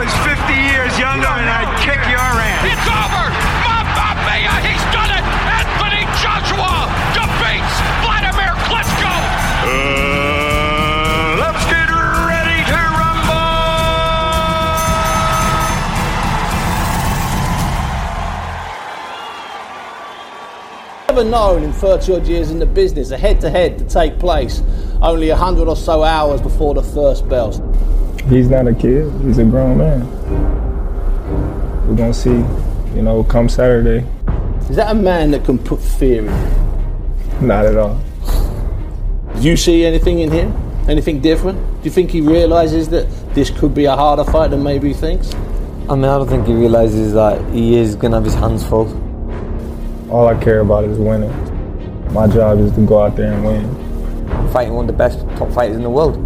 Was 50 years younger and I'd kick your ass. It's over. Mamma mia, he's done it. Anthony Joshua defeats Vladimir Klitschko. Uh, let's get ready to rumble. never known in 30 odd years in the business a head to head to take place only a hundred or so hours before the first bells. He's not a kid, he's a grown man. We're gonna see, you know, come Saturday. Is that a man that can put fear in? Not at all. Do you see anything in him? Anything different? Do you think he realizes that this could be a harder fight than maybe he thinks? I mean, I don't think he realizes that he is going to have his hands full. All I care about is winning. My job is to go out there and win. Fighting one of the best top fighters in the world.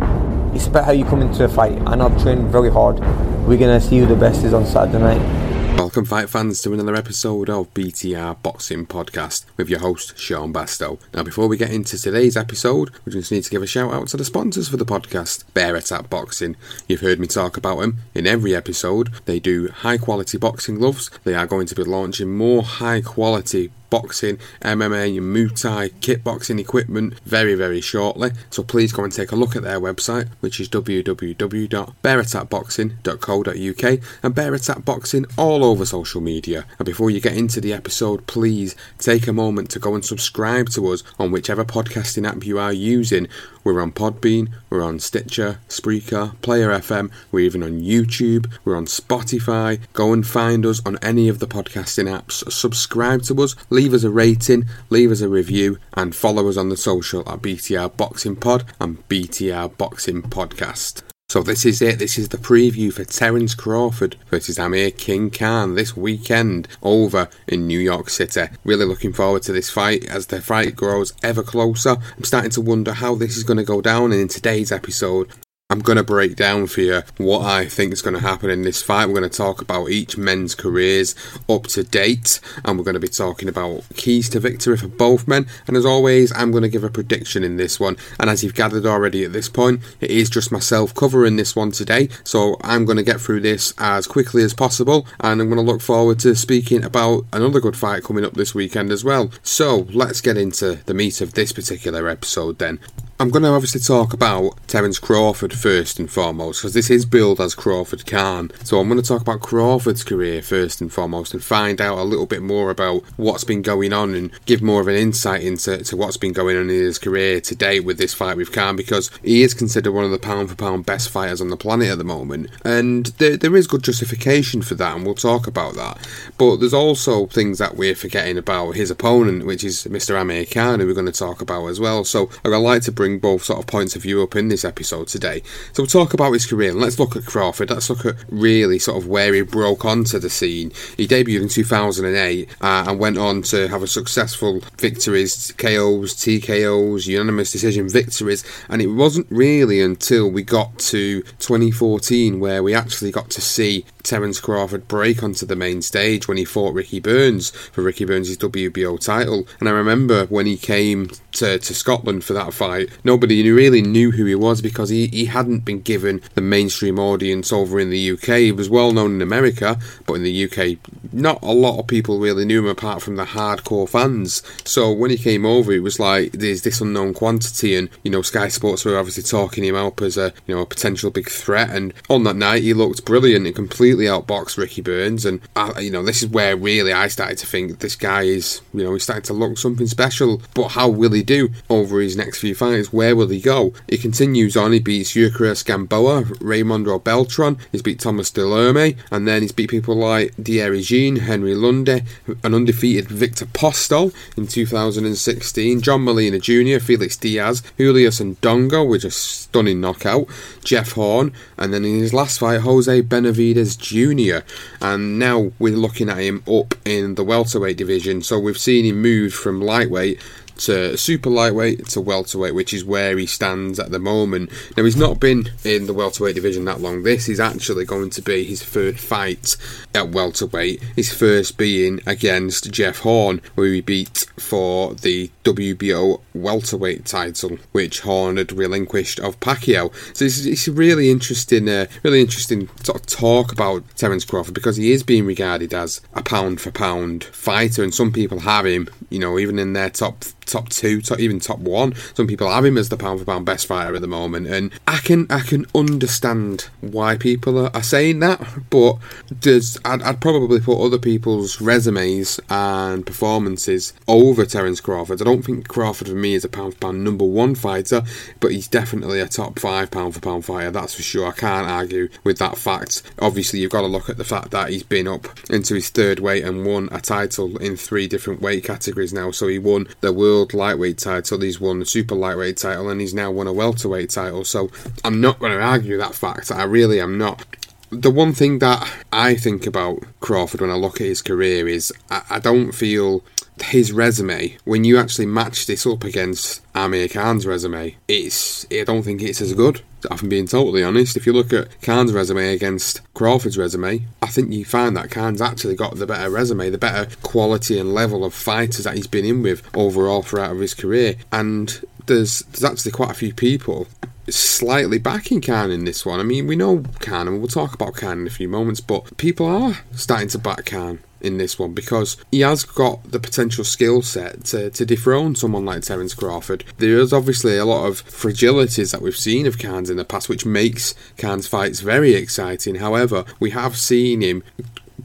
It's about how you come into a fight. Know I've trained very hard. We're going to see who the best is on Saturday night. Welcome, fight fans, to another episode of BTR Boxing Podcast with your host, Sean Bastow. Now, before we get into today's episode, we just need to give a shout out to the sponsors for the podcast, Bear Attack Boxing. You've heard me talk about them in every episode. They do high quality boxing gloves. They are going to be launching more high quality boxing, MMA, and Muay Thai kickboxing equipment very, very shortly. So please go and take a look at their website, which is www.bearattackboxing.co.uk and Bear Attack Boxing all over social media. And before you get into the episode, please take a moment to go and subscribe to us on whichever podcasting app you are using. We're on Podbean, we're on Stitcher, Spreaker, Player FM, we're even on YouTube, we're on Spotify. Go and find us on any of the podcasting apps. Subscribe to us, leave us a rating, leave us a review, and follow us on the social at BTR Boxing Pod and BTR Boxing Podcast. So this is it. This is the preview for Terence Crawford versus Amir King Khan this weekend over in New York City. Really looking forward to this fight as the fight grows ever closer. I'm starting to wonder how this is going to go down and in today's episode I'm going to break down for you what I think is going to happen in this fight. We're going to talk about each men's careers up to date, and we're going to be talking about keys to victory for both men. And as always, I'm going to give a prediction in this one. And as you've gathered already at this point, it is just myself covering this one today. So I'm going to get through this as quickly as possible, and I'm going to look forward to speaking about another good fight coming up this weekend as well. So let's get into the meat of this particular episode then. I'm going to obviously talk about Terence Crawford first and foremost because this is billed as Crawford Khan. So I'm going to talk about Crawford's career first and foremost and find out a little bit more about what's been going on and give more of an insight into to what's been going on in his career to date with this fight with Khan because he is considered one of the pound for pound best fighters on the planet at the moment. And there, there is good justification for that and we'll talk about that. But there's also things that we're forgetting about his opponent, which is Mr. Amir Khan, who we're going to talk about as well. So I'd like to bring both sort of points of view up in this episode today. So we'll talk about his career and let's look at Crawford. Let's look at really sort of where he broke onto the scene. He debuted in 2008 uh, and went on to have a successful victories, KOs, TKOs, unanimous decision victories, and it wasn't really until we got to 2014 where we actually got to see Terence Crawford break onto the main stage when he fought Ricky Burns for Ricky Burns' WBO title. And I remember when he came to, to Scotland for that fight, nobody really knew who he was because he, he hadn't been given the mainstream audience over in the UK. He was well known in America, but in the UK, not a lot of people really knew him apart from the hardcore fans. So when he came over, it was like there's this unknown quantity, and you know Sky Sports were obviously talking him up as a you know a potential big threat. And on that night, he looked brilliant and completely outboxed Ricky Burns. And I, you know this is where really I started to think this guy is you know he's starting to look something special. But how will he do over his next few fights? Where will he go? He continues on. He beats Yuriorkis Gamboa, Raymond Beltran. He's beat Thomas Dulorme, and then he's beat people like Thierry Jean, Henry Lundy, an undefeated Victor Postol in 2016, John Molina Jr., Felix Diaz, Julius Indongo with a stunning knockout, Jeff Horn, and then in his last fight, Jose Benavides Jr. And now we're looking at him up in the welterweight division. So we've seen him move from lightweight to super lightweight to welterweight, which is where he stands at the moment. Now, he's not been in the welterweight division that long. This is actually going to be his third fight at welterweight, his first being against Jeff Horn, who he beat for the WBO welterweight title, which Horn had relinquished of Pacquiao. So it's, it's really interesting, uh, really interesting sort of talk about Terence Crawford because he is being regarded as a pound for pound fighter, and some people have him, you know, even in their top top two, top, even top one. Some people have him as the pound for pound best fighter at the moment, and I can I can understand why people are, are saying that, but there's I'd, I'd, probably put other people's resumes and performances over Terence Crawford. I don't think Crawford for me is a pound for pound number one fighter, but he's definitely a top five pound for pound fighter. That's for sure. I can't argue with that fact. Obviously, you've got to look at the fact that he's been up into his third weight and won a title in three different weight categories now. So he won the world lightweight title, he's won the super lightweight title, and he's now won a welterweight title. So I'm not going to argue that fact. I really am not the one thing that I think about Crawford when I look at his career is I, I, don't feel his resume when you actually match this up against Amir Khan's resume. It's I don't think it's as good. If I'm being totally honest, if you look at Khan's resume against Crawford's resume, I think you find that Khan's actually got the better resume, the better quality and level of fighters that he's been in with overall throughout his career. And there's there's actually quite a few people slightly backing Khan in this one. I mean, we know Khan, and we'll talk about Khan in a few moments, but people are starting to back Khan in this one because he has got the potential skill set to, to dethrone someone like Terence Crawford. There is obviously a lot of fragilities that we've seen of Khan's in the past, which makes Khan's fights very exciting. However, we have seen him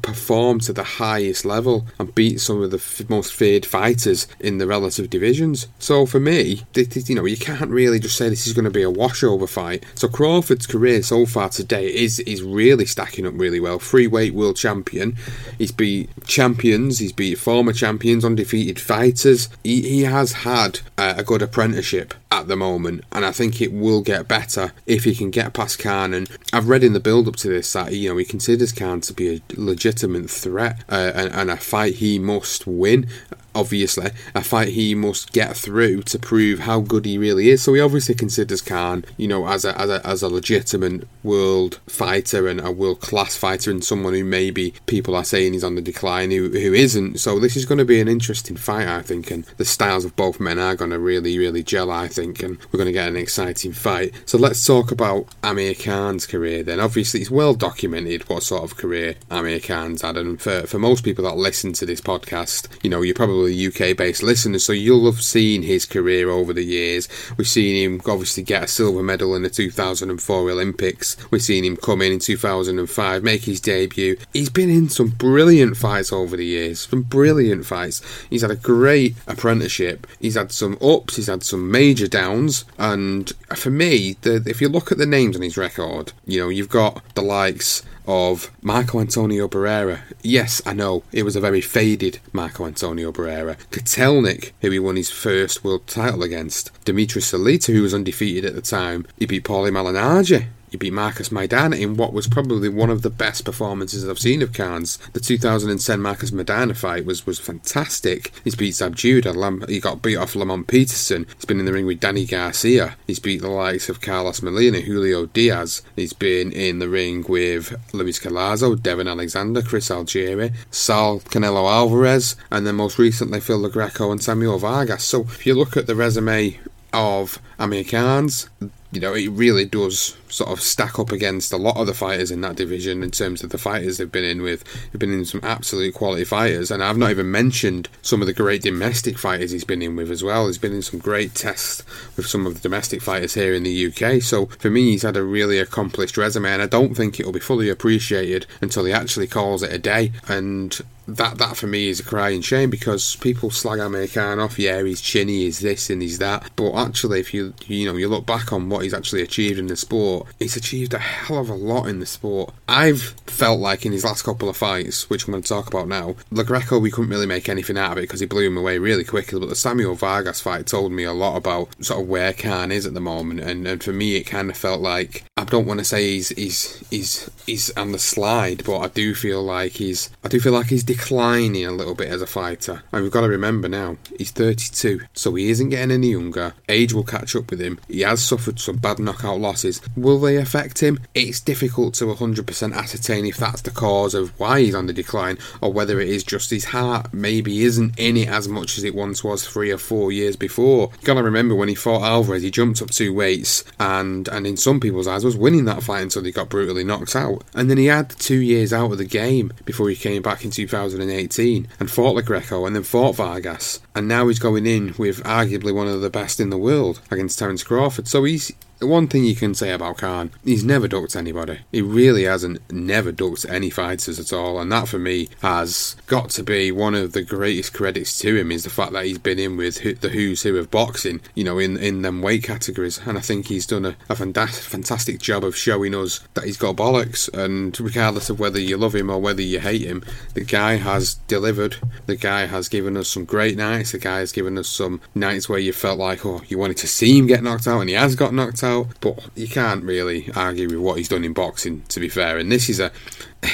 perform to the highest level and beat some of the f- most feared fighters in the relative divisions. So for me, you know, you can't really just say this is going to be a washover fight. So Crawford's career so far today is is really stacking up really well. Free weight world champion, he's beat champions, he's beat former champions, undefeated fighters. He, he has had a, a good apprenticeship at the moment, and I think it will get better if he can get past Khan. And I've read in the build up to this that you know he considers Khan to be a legitimate threat uh, and, and a fight he must win obviously, a fight he must get through to prove how good he really is. So he obviously considers Khan, you know, as a, as a, as a legitimate world fighter and a world class fighter and someone who maybe people are saying he's on the decline who, who isn't. So this is going to be an interesting fight, I think, and the styles of both men are going to really, really gel, I think, and we're going to get an exciting fight. So let's talk about Amir Khan's career then. Obviously, it's well documented what sort of career Amir Khan's had, and for, for most people that listen to this podcast, you know, you probably probably UK based listeners, so you'll have seen his career over the years. We've seen him obviously get a silver medal in the 2004 Olympics. We've seen him come in in 2005, make his debut. He's been in some brilliant fights over the years, some brilliant fights. He's had a great apprenticeship. He's had some ups, he's had some major downs, and for me, the, if you look at the names on his record, you know, you've got the likes of Marco Antonio Barrera. Yes, I know, it was a very faded Marco Antonio Barrera. Kotelnik, who he won his first world title against, Dimitri Salita, who was undefeated at the time, he beat Paulie Malignaggi. He beat Marcos Maidana in what was probably one of the best performances I've seen of Khan's. The 2010 Marcos Maidana fight was, was fantastic. He's beat Zab Judah. Lam- he got beat off Lamont Peterson. He's been in the ring with Danny Garcia. He's beat the likes of Carlos Molina, Julio Diaz. He's been in the ring with Luis Collazo, Devon Alexander, Chris Algieri, Saul Canelo Alvarez, and then most recently Phil Lo Greco and Samuel Vargas. So if you look at the resume of Amir Khan's, you know, it really does sort of stack up against a lot of the fighters in that division in terms of the fighters they've been in with. They've been in some absolute quality fighters, and I've not even mentioned some of the great domestic fighters he's been in with as well. He's been in some great tests with some of the domestic fighters here in the UK. So for me, he's had a really accomplished resume, and I don't think it'll be fully appreciated until he actually calls it a day. And that that for me is a crying shame because people slag Amir Khan off. Yeah, he's chinny, he's this and he's that. But actually, if you you know you look back on what he's actually achieved in the sport, he's achieved a hell of a lot in the sport. I've felt like in his last couple of fights, which I'm going to talk about now, Lo Greco we couldn't really make anything out of it because he blew him away really quickly. But the Samuel Vargas fight told me a lot about sort of where Khan is at the moment, and, and for me it kind of felt like I don't want to say he's he's he's he's on the slide, but I do feel like he's I do feel like he's declining a little bit as a fighter. And we've got to remember now, he's 32, so he isn't getting any younger. Age will catch up with him. He has suffered some bad knockout losses. Will they affect him? It's difficult to 100% ascertain if that's the cause of why he's on the decline or whether it is just his heart maybe isn't in it as much as it once was three or four years before. You gotta remember when he fought Alvarez, he jumped up two weights and, and in some people's eyes was winning that fight until he got brutally knocked out. And then he had two years out of the game before he came back in 2018 and fought Lo Greco and then fought Vargas. And now he's going in with arguably one of the best in the world against Terence Crawford. So he's one thing you can say about Khan, he's never ducked anybody. He really hasn't never ducked any fighters at all, and that for me has got to be one of the greatest credits to him is the fact that he's been in with the who's who of boxing, you know, in in them weight categories, and I think he's done a, a fantastic job of showing us that he's got bollocks, and regardless of whether you love him or whether you hate him, the guy has delivered. The guy has given us some great nights. The guy has given us some nights where you felt like, oh, you wanted to see him get knocked out, and he has got knocked out out, but you can't really argue with what he's done in boxing, to be fair. And this is a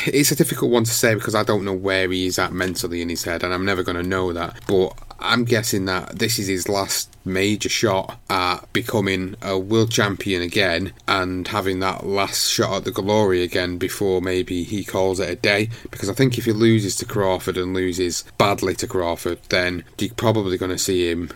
it's a difficult one to say because I don't know where he is at mentally in his head, and I'm never going to know that. But I'm guessing that this is his last major shot at becoming a world champion again and having that last shot at the glory again before maybe he calls it a day. Because I think if he loses to Crawford and loses badly to Crawford, then you're probably going to see him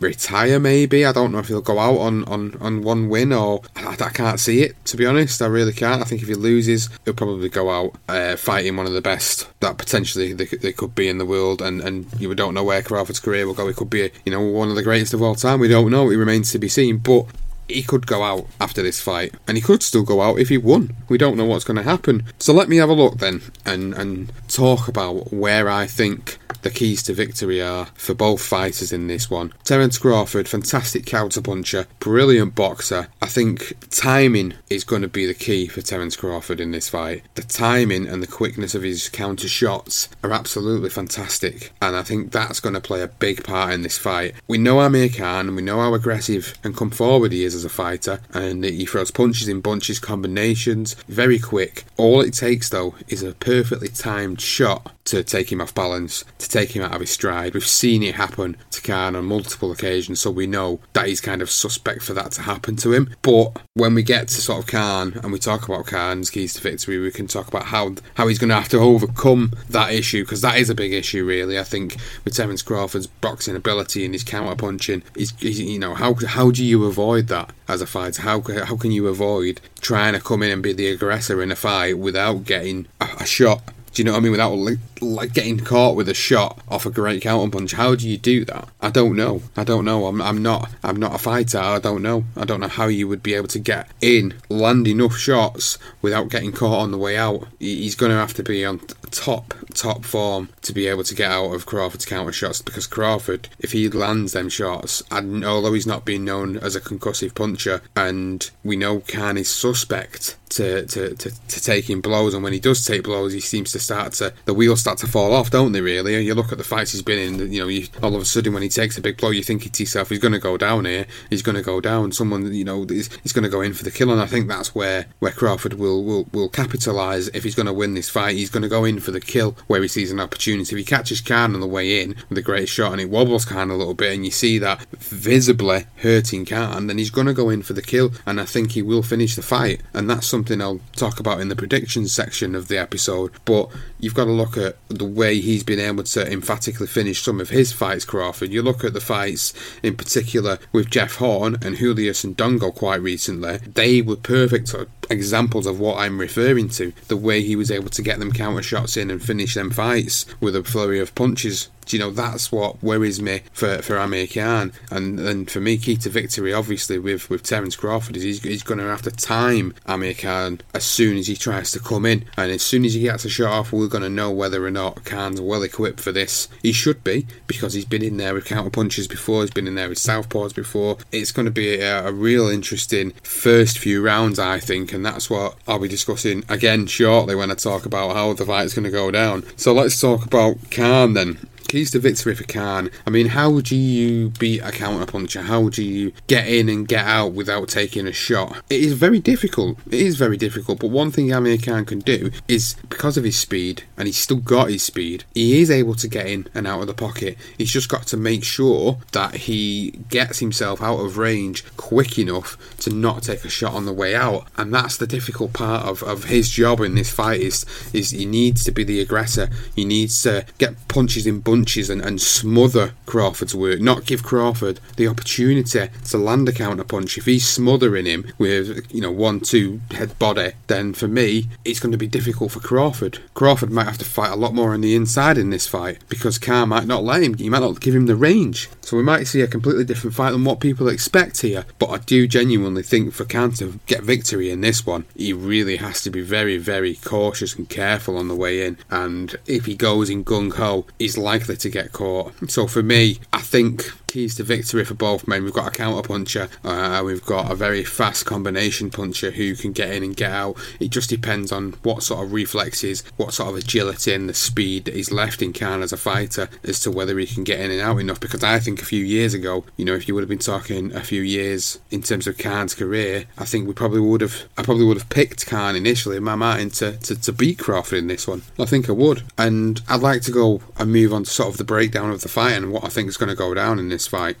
retire. Maybe I don't know if he'll go out on on, on one win or I, I can't see it to be honest. I really can't. I think if he loses, he'll probably go out uh, fighting one of the best that potentially they, they could be in the world, and and you don't know where Crawford's career will go. He could be you know one of the greatest of all time. We don't know. It remains to be seen, but he could go out after this fight, and he could still go out if he won. We don't know what's going to happen. So let me have a look then and and talk about where I think the keys to victory are for both fighters in this one. Terence Crawford, fantastic counterpuncher, brilliant boxer. I think timing is going to be the key for Terence Crawford in this fight. The timing and the quickness of his counter shots are absolutely fantastic, and I think that's going to play a big part in this fight. We know Amir Khan, we know how aggressive and come forward he is as a fighter, and he throws punches in bunches, combinations, very quick. All it takes though is a perfectly timed shot to take him off balance, to take him out of his stride. We've seen it happen to Khan on multiple occasions, so we know that he's kind of suspect for that to happen to him. But when we get to sort of Khan and we talk about Khan's keys to victory, we can talk about how how he's going to have to overcome that issue because that is a big issue, really. I think with Terence Crawford's boxing ability and his counter punching, is you know how how do you avoid that as a fighter? How how can you avoid trying to come in and be the aggressor in a fight without getting a, a shot do you know what I mean? Without like getting caught with a shot off a great counter punch. How do you do that? I don't know. I don't know. I'm, I'm not. I'm not a fighter. I don't know. I don't know how you would be able to get in, land enough shots without getting caught on the way out. He's going to have to be on top top form to be able to get out of Crawford's counter shots because Crawford, if he lands them shots, and although he's not being known as a concussive puncher, and we know Khan is suspect to, to, to, to taking blows, and when he does take blows, he seems to start to the wheels start to fall off, don't they? Really, you look at the fights he's been in. You know, you, all of a sudden when he takes a big blow, you think to yourself, he's going to go down here. He's going to go down. Someone, you know, he's, he's going to go in for the kill, and I think that's where where Crawford will will will capitalise if he's going to win this fight. He's going to go in for the kill where he sees an opportunity. If he catches Khan on the way in with a great shot and it wobbles Khan a little bit, and you see that visibly hurting Khan, then he's going to go in for the kill, and I think he will finish the fight. And that's something I'll talk about in the predictions section of the episode. But you've got to look at the way he's been able to emphatically finish some of his fights, Crawford. You look at the fights in particular with Jeff Horn and Julius and Indongo quite recently, they were perfect examples of what I'm referring to. The way he was able to get them counter shots in and finish them fights with a flurry of punches you know that's what worries me for for Amir Khan and and for me key to victory obviously with with Terence Crawford is he's, he's going to have to time Amir Khan as soon as he tries to come in. And as soon as he gets a shot off we're going to know whether or not Khan's well equipped for this. He should be because he's been in there with counter punches before he's been in there with southpaws before. It's going to be a, a real interesting first few rounds I think and that's what I'll be discussing again shortly when I talk about how the fight's going to go down. So let's talk about Khan then keys to victory for Khan. I mean, how do you beat a counterpuncher? How do you get in and get out without taking a shot? It is very difficult. It is very difficult. But one thing Amir Khan can do is because of his speed, and he's still got his speed, he is able to get in and out of the pocket. He's just got to make sure that he gets himself out of range quick enough to not take a shot on the way out. And that's the difficult part of, of his job in this fight is, is he needs to be the aggressor. He needs to get punches in bunches and, and smother Crawford's work, not give Crawford the opportunity to land a counter punch. If he's smothering him with, you know, one, two head body, then for me, it's going to be difficult for Crawford. Crawford might have to fight a lot more on the inside in this fight because Khan might not let him, he might not give him the range. So we might see a completely different fight than what people expect here. But I do genuinely think for Khan to get victory in this one, he really has to be very, very cautious and careful on the way in. And if he goes in gung ho, he's likely likely to get caught. So for me, I think keys to victory for both men. We've got a counter puncher, uh, we've got a very fast combination puncher who can get in and get out. It just depends on what sort of reflexes, what sort of agility and the speed that he's left in Khan as a fighter as to whether he can get in and out enough. Because I think a few years ago, you know, if you would have been talking a few years in terms of Khan's career, I think we probably would have, I probably would have picked Khan initially in my mind to, to, to beat Crawford in this one. I think I would. And I'd like to go and move on to sort of the breakdown of the fight and what I think is going to go down in this fight.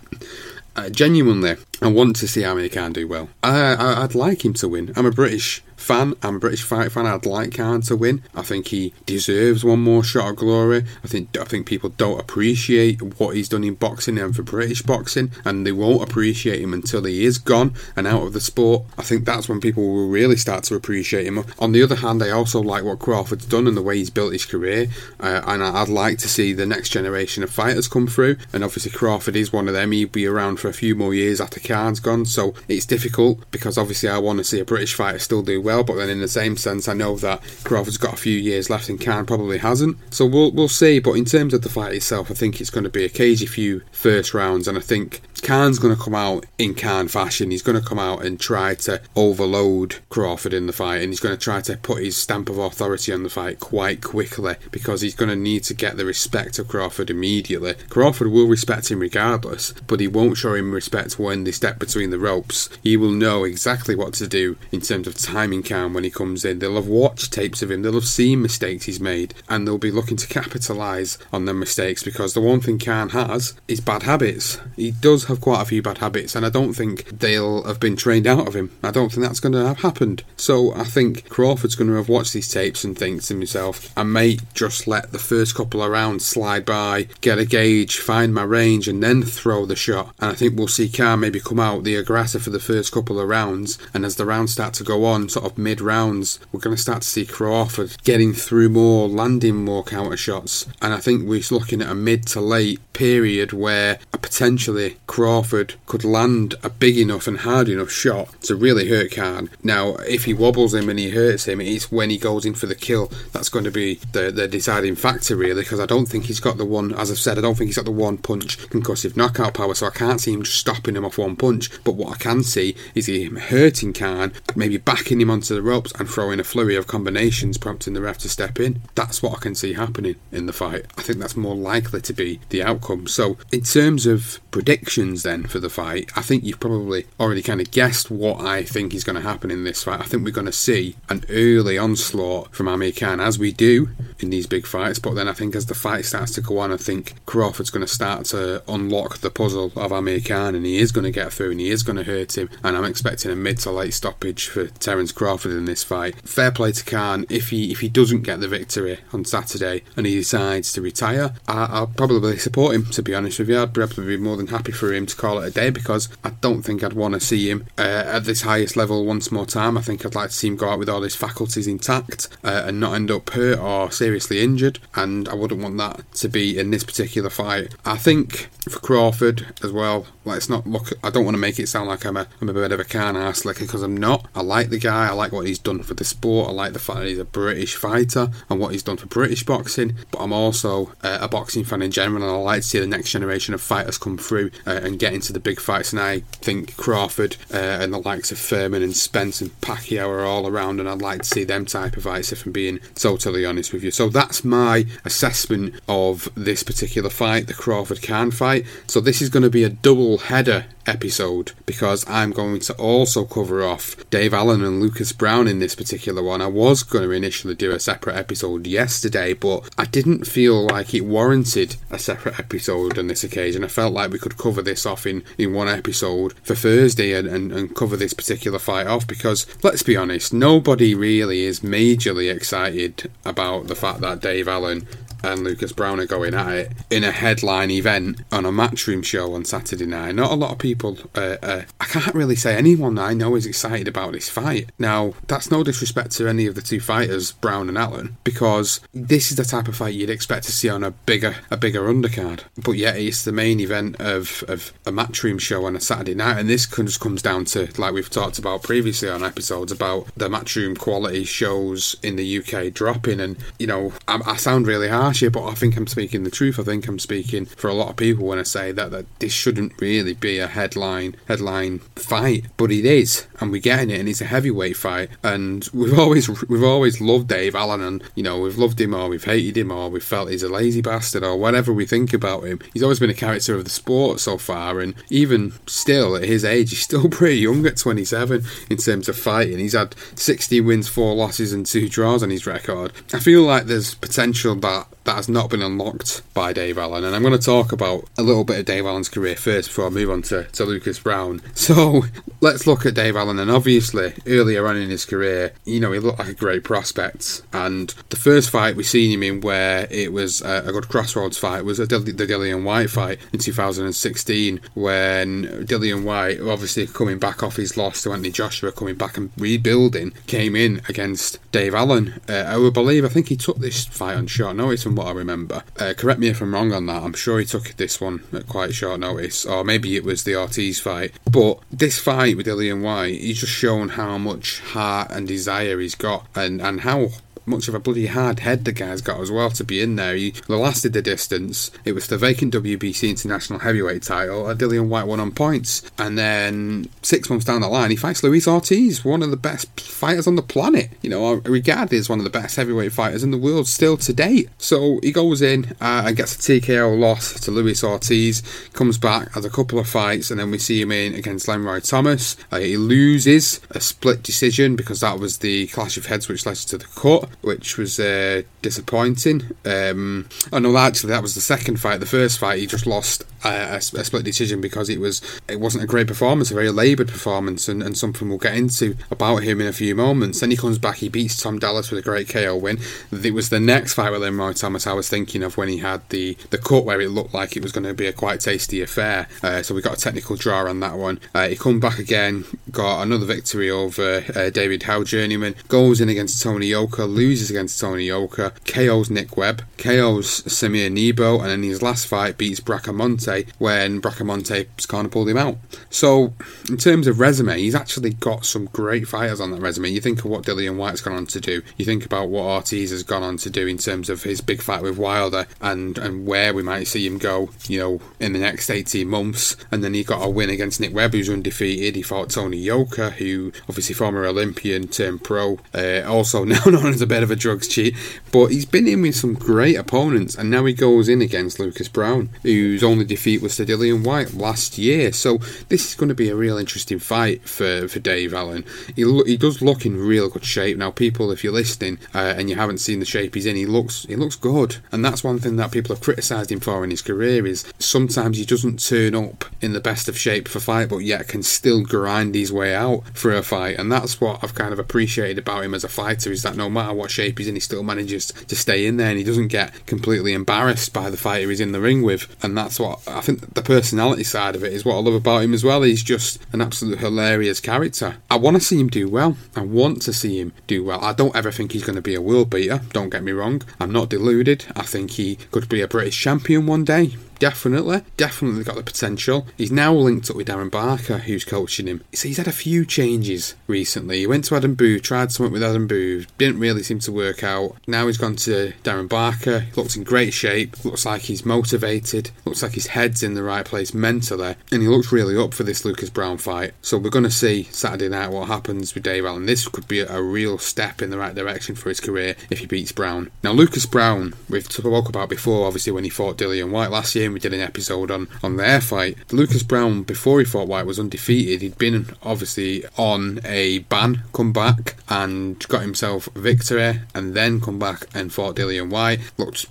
Uh, genuinely, I want to see Amir Khan do well. I, I, I'd like him to win. I'm a British fan. I'm a British fight fan. I'd like Khan to win. I think he deserves one more shot of glory. I think I think people don't appreciate what he's done in boxing and for British boxing, and they won't appreciate him until he is gone and out of the sport. I think that's when people will really start to appreciate him. On the other hand, I also like what Crawford's done and the way he's built his career, uh, and I'd like to see the next generation of fighters come through. And obviously, Crawford is one of them. He'll be around for a few more years after Khan's gone, so it's difficult because obviously I want to see a British fighter still do well well, but then in the same sense, I know that Crawford's got a few years left and Khan probably hasn't. So we'll we'll see. But in terms of the fight itself, I think it's going to be a cagey few first rounds, and I think Khan's going to come out in Khan fashion. He's going to come out and try to overload Crawford in the fight, and he's going to try to put his stamp of authority on the fight quite quickly because he's going to need to get the respect of Crawford immediately. Crawford will respect him regardless, but he won't show him respect when they step between the ropes. He will know exactly what to do in terms of timing Khan when he comes in. They'll have watched tapes of him, they'll have seen mistakes he's made, and they'll be looking to capitalise on them mistakes because the one thing Khan has is bad habits. He does have quite a few bad habits, and I don't think they'll have been trained out of him. I don't think that's going to have happened. So I think Crawford's going to have watched these tapes and think to himself, I may just let the first couple of rounds slide by, get a gauge, find my range, and then throw the shot. And I think we'll see Khan maybe come out the aggressor for the first couple of rounds, and as the rounds start to go on, sort of mid rounds, we're going to start to see Crawford getting through more, landing more counter shots. And I think we're looking at a mid to late period where potentially Crawford could land a big enough and hard enough shot to really hurt Khan. Now, if he wobbles him and he hurts him, it's when he goes in for the kill that's going to be the, the deciding factor, really, because I don't think he's got the one, as I've said, I don't think he's got the one punch concussive knockout power, so I can't see him just stopping him off one punch. But what I can see is him hurting Khan, maybe backing him onto the ropes and throwing a flurry of combinations, prompting the ref to step in. That's what I can see happening in the fight. I think that's more likely to be the outcome. So, in terms of predictions then for the fight, I think you've probably already kind of guessed what I think is going to happen in this fight. I think we're going to see an early onslaught from Amir Khan, as we do in these big fights. But then I think as the fight starts to go on, I think Crawford's going to start to unlock the puzzle of Amir Khan, and he is going to get through and he is going to hurt him. And I'm expecting a mid to late stoppage for Terence Crawford in this fight. Fair play to Khan. If he if he doesn't get the victory on Saturday and he decides to retire, I, will probably support him. To be honest with you, I'd probably be more than happy for him to call it a day because I don't think I'd want to see him uh, at this highest level once more time. I think I'd like to see him go out with all his faculties intact uh, and not end up hurt or seriously injured. And I wouldn't want that to be in this particular fight. I think for Crawford as well, let's not look. I don't want to make it sound like I'm a, I'm a bit of a can ass slicker because I'm not. I like the guy. I like what he's done for the sport. I like the fact that he's a British fighter and what he's done for British boxing. But I'm also uh, a boxing fan in general, and I like to see the next generation of fighters come through uh, and get into the big fights. And I think Crawford uh, and the likes of Thurman and Spence and Pacquiao are all around, and I'd like to see them type of fights. If I'm being totally honest with you, so that's my assessment of this particular fight, the Crawford Khan fight. So this is going to be a double header episode because I'm going to also cover off Dave Allen and Lucas Browne in this particular one. I was going to initially do a separate episode yesterday, but I didn't feel like it warranted a separate episode on this occasion. I felt like we could cover this off in, in one episode for Thursday and, and, and cover this particular fight off because, let's be honest, nobody really is majorly excited about the fact that Dave Allen and Lucas Browne are going at it in a headline event on a matchroom show on Saturday night. Not a lot of people, uh, uh, I can't really say anyone that I know is excited about this fight. Now, that's no disrespect to any of the two fighters, Browne and Allen, because this is the type of fight you'd expect to see on a bigger a bigger undercard. But yet, it's the main event of, of a matchroom show on a Saturday night, and this just comes down to, like we've talked about previously on episodes, about the matchroom quality shows in the UK dropping. And, you know, I, I sound really harsh here, but I think I'm speaking the truth. I think I'm speaking for a lot of people when I say that, that this shouldn't really be a headline headline fight, but it is, and we're getting it, and it's a heavyweight fight. And we've always we've always loved Dave Allen, and you know we've loved him or we've hated him or we've felt he's a lazy bastard or whatever we think about him. He's always been a character of the sport so far, and even still at his age, he's still pretty young at 27 in terms of fighting. He's had 60 wins, four losses, and two draws on his record. I feel like there's potential that that has not been unlocked by Dave Allen. And I'm going to talk about a little bit of Dave Allen's career first before I move on to, to Lucas Browne. So let's look at Dave Allen. And obviously, earlier on in his career, you know, he looked like a great prospect. And the first fight we seen him in where it was a, good crossroads fight was a, the Dillian Whyte fight in 2016 when Dillian Whyte, obviously coming back off his loss to Anthony Joshua, coming back and rebuilding, came in against Dave Allen. Uh, I would believe, I think he took this fight on short notice from what I remember. Uh, correct me if I'm wrong on that. I'm sure he took this one at quite short notice, or maybe it was the Ortiz fight. But this fight with Dillian Whyte, he's just shown how much heart and desire he's got, and and how much of a bloody hard head the guy's got as well to be in there. He lasted the distance. It was the vacant WBC International Heavyweight title. Dillian Whyte won on points. And then six months down the line, he fights Luis Ortiz, one of the best fighters on the planet. You know, regarded as one of the best heavyweight fighters in the world still to date. So he goes in uh, and gets a TKO loss to Luis Ortiz, comes back, has a couple of fights, and then we see him in against Lenroy Thomas. Uh, he loses a split decision because that was the clash of heads which led to the cut. Which was uh, disappointing. Um, oh no, actually, that was the second fight. The first fight, he just lost a, a, split decision because it was it wasn't a great performance, a very laboured performance, and, and something we'll get into about him in a few moments. Then he comes back, he beats Tom Dallas with a great KO win. It was the next fight with him, Roy Thomas. I was thinking of when he had the the cut where it looked like it was going to be a quite tasty affair. Uh, so we got a technical draw on that one. Uh, he come back again, got another victory over uh, David Howe journeyman. Goes in against Tony Yoka, loses against Tony Yoka, KO's Nick Webb, KO's Samir Nebo, and in his last fight beats Bracamonte when Bracamonte kind of pulled him out. So in terms of resume, he's actually got some great fighters on that resume. You think of what Dillian Whyte's gone on to do. You think about what Ortiz has gone on to do in terms of his big fight with Wilder and and where we might see him go. You know, in the next eighteen months. And then he got a win against Nick Webb, who's undefeated. He fought Tony Yoka, who obviously former Olympian turned pro, uh, also now known as a bit of a drugs cheat. But he's been in with some great opponents, and now he goes in against Lucas Browne, whose only defeat was to Dillian Whyte last year. So this is going to be a real interesting fight for, for Dave Allen. He lo- he does look in real good shape now. People, if you're listening uh, and you haven't seen the shape he's in, he looks he looks good, and that's one thing that people have criticised him for in his career is sometimes he doesn't turn up in the best of shape for fight, but yet can still grind his way out for a fight, and that's what I've kind of appreciated about him as a fighter is that no matter what shape he's in, he still manages to stay in there, and he doesn't get completely embarrassed by the fighter he's in the ring with, and that's what I think the personality side of it is what I love about him as well. He's just an absolute hilarious character. I want to see him do well. I want to see him do well. I don't ever think he's going to be a world beater. Don't get me wrong. I'm not deluded. I think he could be a British champion one day definitely, definitely got the potential. He's now linked up with Darren Barker, who's coaching him. So he's had a few changes recently. He went to Adam Booth, tried something with Adam Booth, didn't really seem to work out. Now he's gone to Darren Barker. Looks in great shape. Looks like he's motivated. Looks like his head's in the right place mentally, and he looks really up for this Lucas Browne fight. So we're going to see Saturday night what happens with Dave Allen. This could be a real step in the right direction for his career if he beats Browne. Now Lucas Browne, we've spoke about before, obviously when he fought Dillian Whyte last year we did an episode on, on their fight. Lucas Browne, before he fought Whyte, was undefeated. He'd been obviously on a ban, come back and got himself victory, and then come back and fought Dillian Whyte. Looked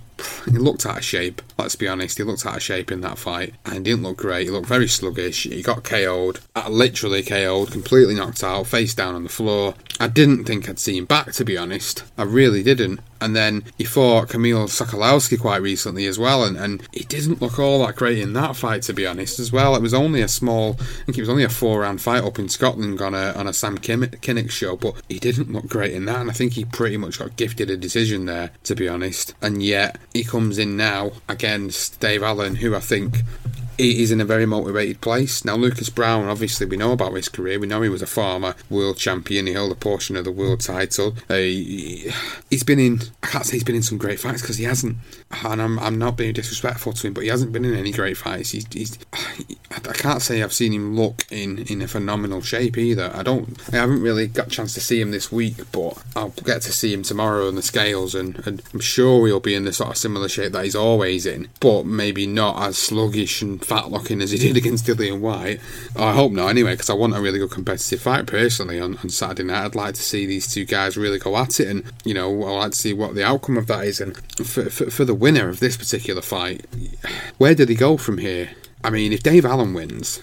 he looked out of shape. Let's be honest, he looked out of shape in that fight and didn't look great. He looked very sluggish. He got KO'd, uh, literally KO'd, completely knocked out, face down on the floor. I didn't think I'd see him back, to be honest. I really didn't. And then he fought Kamil Sokolowski quite recently as well, and, and he didn't look all that great in that fight, to be honest, as well. It was only a small, I think it was only a four round fight up in Scotland on a, on a Sam Kynoch show, but he didn't look great in that, and I think he pretty much got gifted a decision there, to be honest. And yet, he comes in now against Dave Allen, who I think he is in a very motivated place. Now, Lucas Browne, obviously, we know about his career. We know he was a former world champion. He held a portion of the world title. Uh, he's been in, I can't say he's been in some great fights because he hasn't. And I'm, I'm not being disrespectful to him, but he hasn't been in any great fights. He's, he's I can't say I've seen him look in, in a phenomenal shape either. I don't, I haven't really got a chance to see him this week, but I'll get to see him tomorrow on the scales, and, and I'm sure he'll be in the sort of similar shape that he's always in, but maybe not as sluggish and fat looking as he did against Dillian Whyte. I hope not, anyway, because I want a really good competitive fight personally on, on Saturday night. I'd like to see these two guys really go at it, and you know, I'd like to see what the outcome of that is. And for, for, for the winner of this particular fight, where did he go from here? I mean, if Dave Allen wins,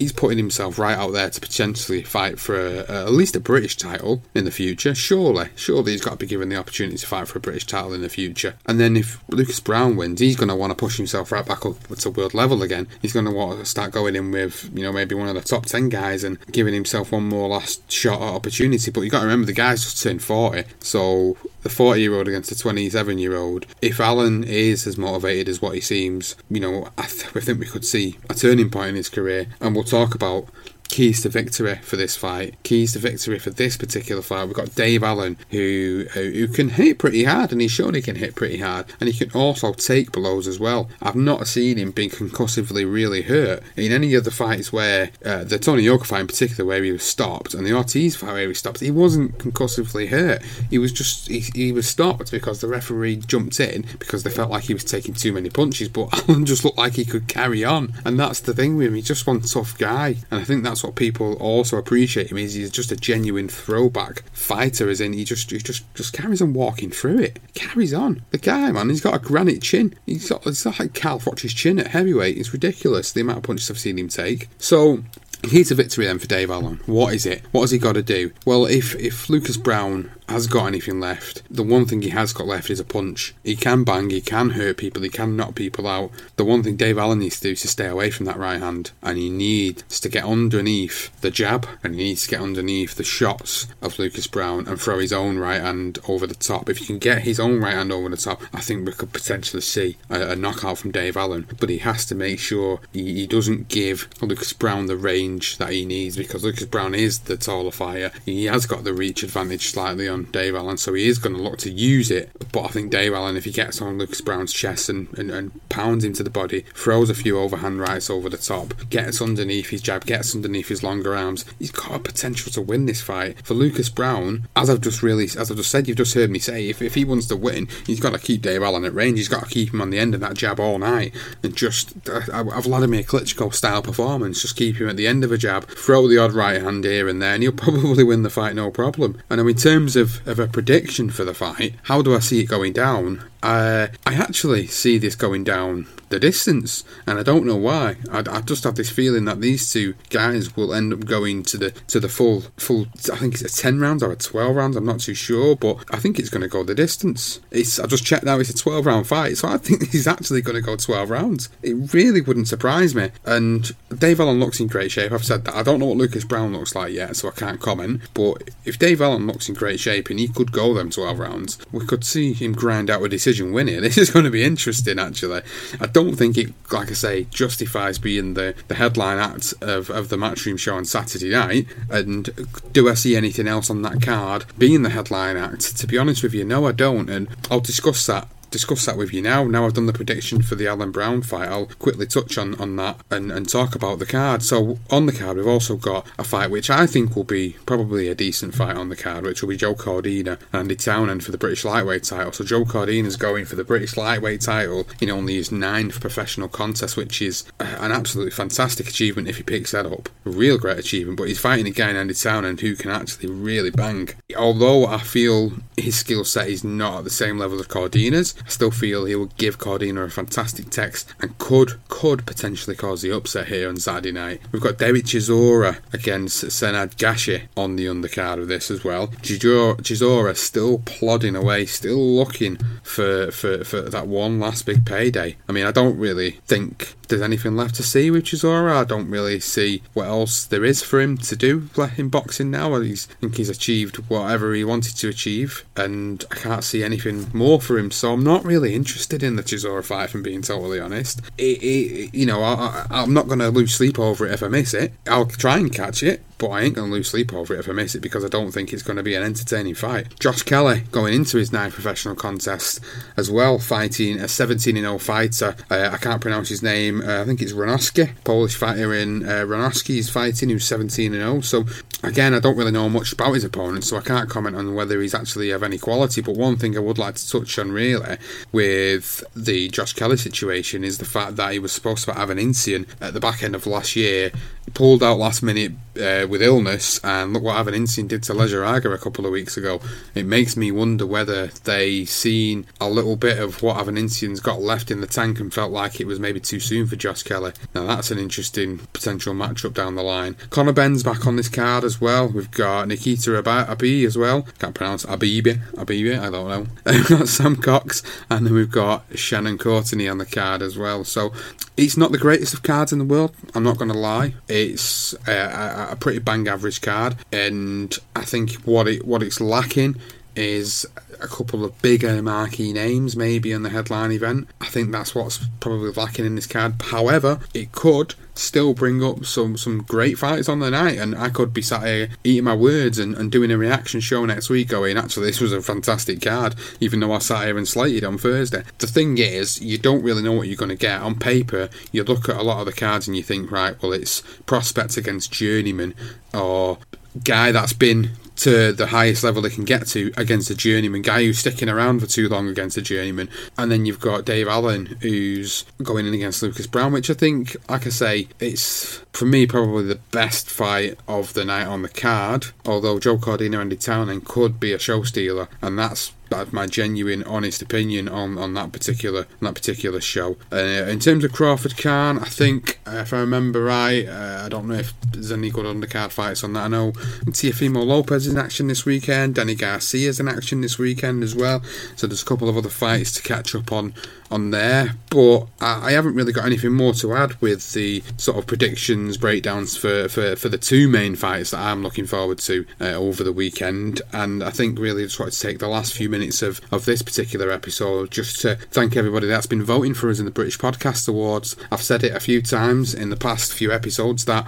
he's putting himself right out there to potentially fight for a, a, at least a British title in the future. Surely, surely he's got to be given the opportunity to fight for a British title in the future. And then if Lucas Browne wins, he's going to want to push himself right back up to world level again. He's going to want to start going in with, you know, maybe one of the top 10 guys and giving himself one more last shot at opportunity. But you've got to remember the guy's just turned 40. So the 40 year old against the 27 year old, if Allen is as motivated as what he seems, you know, I, th- I think we could see a turning point in his career. And we'll talk about keys to victory for this fight. Keys to victory for this particular fight. We've got Dave Allen who who can hit pretty hard, and he's shown he can hit pretty hard, and he can also take blows as well. I've not seen him being concussively really hurt in any of the fights where uh, the Tony Yoka fight in particular, where he was stopped, and the Ortiz fight where he stopped. He wasn't concussively hurt. He was just he, he was stopped because the referee jumped in because they felt like he was taking too many punches. But Allen just looked like he could carry on, and that's the thing with him. He's just one tough guy, and I think that's that's what people also appreciate him is he's just a genuine throwback fighter, as in he just he just just carries on walking through it, carries on. The guy, man, he's got a granite chin. He's got it's like Carl Froch's chin at heavyweight. It's ridiculous the amount of punches I've seen him take. So Key a victory then for Dave Allen. What is it? What has he got to do? Well, if if Lucas Browne has got anything left, the one thing he has got left is a punch. He can bang, he can hurt people, he can knock people out. The one thing Dave Allen needs to do is to stay away from that right hand, and he needs to get underneath the jab, and he needs to get underneath the shots of Lucas Browne and throw his own right hand over the top. If he can get his own right hand over the top, I think we could potentially see a, a knockout from Dave Allen. But he has to make sure he, he doesn't give Lucas Browne the range that he needs because Lucas Browne is the taller fighter. He has got the reach advantage slightly on Dave Allen, so he is going to look to use it. But I think Dave Allen, if he gets on Lucas Browne's chest and, and, and pounds into the body, throws a few overhand rights over the top, gets underneath his jab, gets underneath his longer arms, he's got a potential to win this fight. For Lucas Browne, as I've just really, as I've just said, you've just heard me say, if, if he wants to win, he's got to keep Dave Allen at range. He's got to keep him on the end of that jab all night and just uh, me a Vladimir Klitschko style performance. Just keep him at the end of a jab, throw the odd right hand here and there, and he'll probably win the fight no problem. And in terms of, of a prediction for the fight, how do I see it going down? Uh, I actually see this going down the distance, and I don't know why. I, I, just have this feeling that these two guys will end up going to the to the full full. I think it's a ten rounds or a twelve rounds. I'm not too sure, but I think it's going to go the distance. It's I just checked out. It's a twelve round fight, so I think he's actually going to go twelve rounds. It really wouldn't surprise me. And Dave Allen looks in great shape. I've said that. I don't know what Lucas Browne looks like yet, so I can't comment. But if Dave Allen looks in great shape and he could go them twelve rounds, we could see him grind out a decision win here. This is going to be interesting. Actually, I don't don't think it, like I say, justifies being the, the headline act of, of the Matchroom show on Saturday night. And do I see anything else on that card being the headline act? To be honest with you, no, I don't. And I'll discuss that discuss that with you now. Now I've done the prediction for the Allen Browne fight, I'll quickly touch on, on that and, and talk about the card. So, on the card, we've also got a fight which I think will be probably a decent fight on the card, which will be Joe Cordina and Andy Townend for the British lightweight title. So, Joe Cordina's going for the British lightweight title in only his ninth professional contest, which is an absolutely fantastic achievement if he picks that up. A real great achievement, but he's fighting a guy, Andy Townend, who can actually really bang. Although I feel his skill set is not at the same level as Cordina's, I still feel he will give Cordina a fantastic text and could could potentially cause the upset here on Saturday night. We've got Derek Chisora against Senad Gashi on the undercard of this as well. Chisora still plodding away, still looking for, for, for that one last big payday. I mean, I don't really think there's anything left to see with Chisora. I don't really see what else there is for him to do in boxing now. I think he's achieved whatever he wanted to achieve, and I can't see anything more for him. So I'm not really interested in the Chisora fight, if I'm being totally honest. It, it, you know, I, I'm not going to lose sleep over it if I miss it. I'll try and catch it, but I ain't going to lose sleep over it if I miss it because I don't think it's going to be an entertaining fight. Josh Kelly going into his ninth professional contest as well, fighting a 17 0 fighter. Uh, I can't pronounce his name. Uh, I think it's Runowski, Polish fighter in uh, Runowski is fighting, who's 17 0. So again, I don't really know much about his opponent, so I can't comment on whether he's actually of any quality. But one thing I would like to touch on really with the Josh Kelly situation is the fact that he was supposed to have an Avanesyan at the back end of last year. Pulled out last minute uh, with illness, and look what Avanesyan did to Lejarraga a couple of weeks ago. It makes me wonder whether they seen a little bit of what Avanesyan's got left in the tank and felt like it was maybe too soon for Josh Kelly. Now that's an interesting potential matchup down the line. Conor Benn's back on this card as well. We've got Nikita Abi as well. Can't pronounce Abibi. Abibi, I don't know. we've got Sam Cox, and then we've got Shannon Courtney on the card as well. So it's not the greatest of cards in the world. I'm not going to lie. It's a, a, a pretty bang average card, and I think what it what it's lacking is a couple of bigger marquee names maybe in the headline event. I think that's what's probably lacking in this card. However, it could still bring up some some great fights on the night and I could be sat here eating my words and, and doing a reaction show next week going actually this was a fantastic card even though I sat here and slated on Thursday. The thing is you don't really know what you're going to get. On paper you look at a lot of the cards and you think right well it's prospect against journeyman or guy that's been to the highest level they can get to against a journeyman guy who's sticking around for too long against a journeyman. And then you've got Dave Allen who's going in against Lucas Browne, which I think, like I say, it's for me probably the best fight of the night on the card. Although Joe Cordina and Andy Townend could be a show stealer, and that's that's my genuine, honest opinion on, on that particular on that particular show. Uh, in terms of Crawford Khan, I think uh, if I remember right, uh, I don't know if there's any good undercard fights on that. I know Teofimo Lopez is in action this weekend. Danny Garcia is in action this weekend as well. So there's a couple of other fights to catch up on on there. But I, I haven't really got anything more to add with the sort of predictions breakdowns for for, for the two main fights that I'm looking forward to uh, over the weekend. And I think really just wanted to take the last few minutes minutes of, of this particular episode just to thank everybody that's been voting for us in the British Podcast Awards. I've said it a few times in the past few episodes that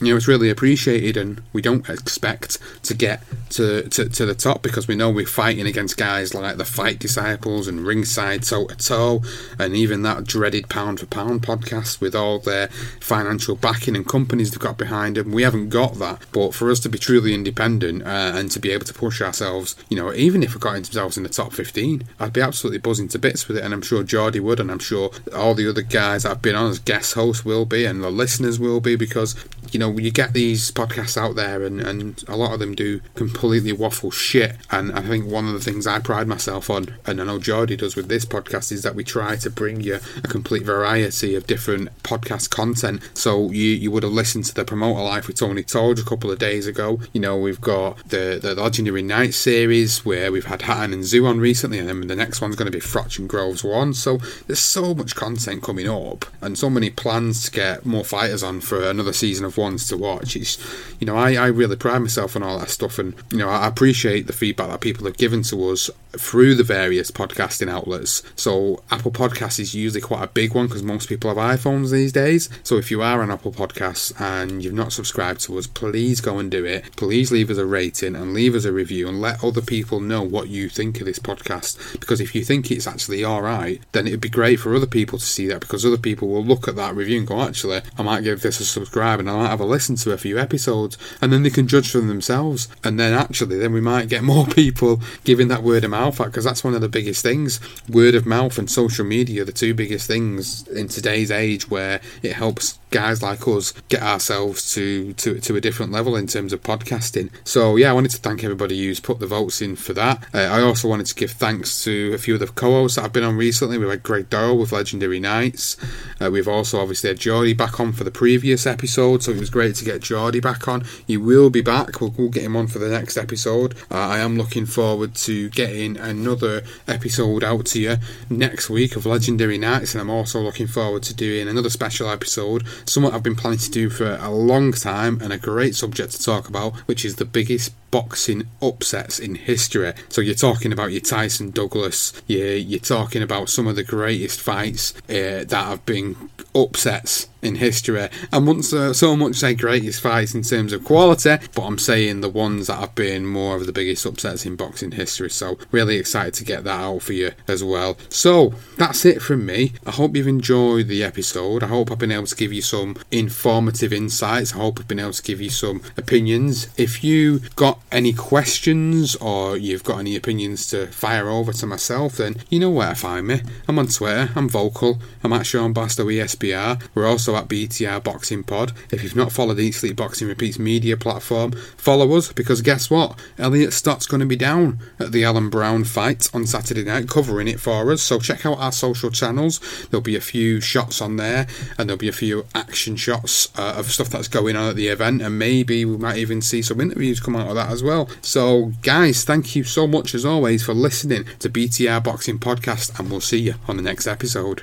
you know it's really appreciated and we don't expect to get to, to, to the top because we know we're fighting against guys like the Fight Disciples and Ringside Toe to Toe and even that dreaded Pound for Pound podcast with all their financial backing and companies they've got behind them. We haven't got that, but for us to be truly independent uh, and to be able to push ourselves, you know, even if we got ourselves in the top 15, I'd be absolutely buzzing to bits with it, and I'm sure Geordie would, and I'm sure all the other guys I've been on as guest hosts will be, and the listeners will be, because you know you get these podcasts out there, and, and a lot of them do completely waffle shit, and I think one of the things I pride myself on, and I know Geordie does with this podcast, is that we try to bring you a complete variety of different podcast content. So you you would have listened to the promoter life with Tony Torge a couple of days ago. You know we've got the the Legendary Night series where we've had Hatton and Tszyu on recently, and then the next one's going to be Froch and Groves one. So there's so much content coming up, and so many plans to get more fighters on for another season of to watch. It's you know I, I really pride myself on all that stuff, and you know I appreciate the feedback that people have given to us through the various podcasting outlets. So Apple Podcasts is usually quite a big one because most people have iPhones these days. So if you are on Apple Podcasts and you've not subscribed to us, please go and do it. Please leave us a rating and leave us a review and let other people know what you think of this podcast. Because if you think it's actually alright, then it'd be great for other people to see that because other people will look at that review and go, actually, I might give this a subscribe and I might have a listen to a few episodes and then they can judge for themselves. And then actually, then we might get more people giving that word of mouth out because that's one of the biggest things. Word of mouth and social media, are the two biggest things in today's age where it helps guys like us get ourselves to, to, to a different level in terms of podcasting. So, yeah, I wanted to thank everybody who's put the votes in for that. Uh, I also wanted to give thanks to a few of the co hosts that I've been on recently. We've had Greg Doyle with Legendary Nights. Uh, we've also obviously had Geordie back on for the previous episode, so it was great to get Geordie back on. He will be back. We'll, we'll get him on for the next episode. Uh, I am looking forward to getting another episode out to you next week of Legendary Nights, and I'm also looking forward to doing another special episode something I've been planning to do for a long time and a great subject to talk about, which is the biggest boxing upsets in history. So you're talking about your Tyson Douglas, you're, you're talking about some of the greatest fights uh, that have been upsets in history. I wouldn't so, so much say greatest fights in terms of quality, but I'm saying the ones that have been more of the biggest upsets in boxing history. So really excited to get that out for you as well. So that's it from me. I hope you've enjoyed the episode. I hope I've been able to give you some informative insights. I hope I've been able to give you some opinions. If you got any questions or you've got any opinions to fire over to myself, then you know where to find me. I'm on Twitter. I'm vocal. I'm at Sean Bastow ESBR. We're also at BTR Boxing Pod. If you've not followed Eat Sleep Boxing Repeats media platform, follow us because guess what? Elliot Stott's going to be down at the Allen Browne fight on Saturday night covering it for us. So check out our social channels. There'll be a few shots on there and there'll be a few action shots uh, of stuff that's going on at the event and maybe we might even see some interviews come out of that as well. So guys, thank you so much as always for listening to BTR Boxing Podcast and we'll see you on the next episode.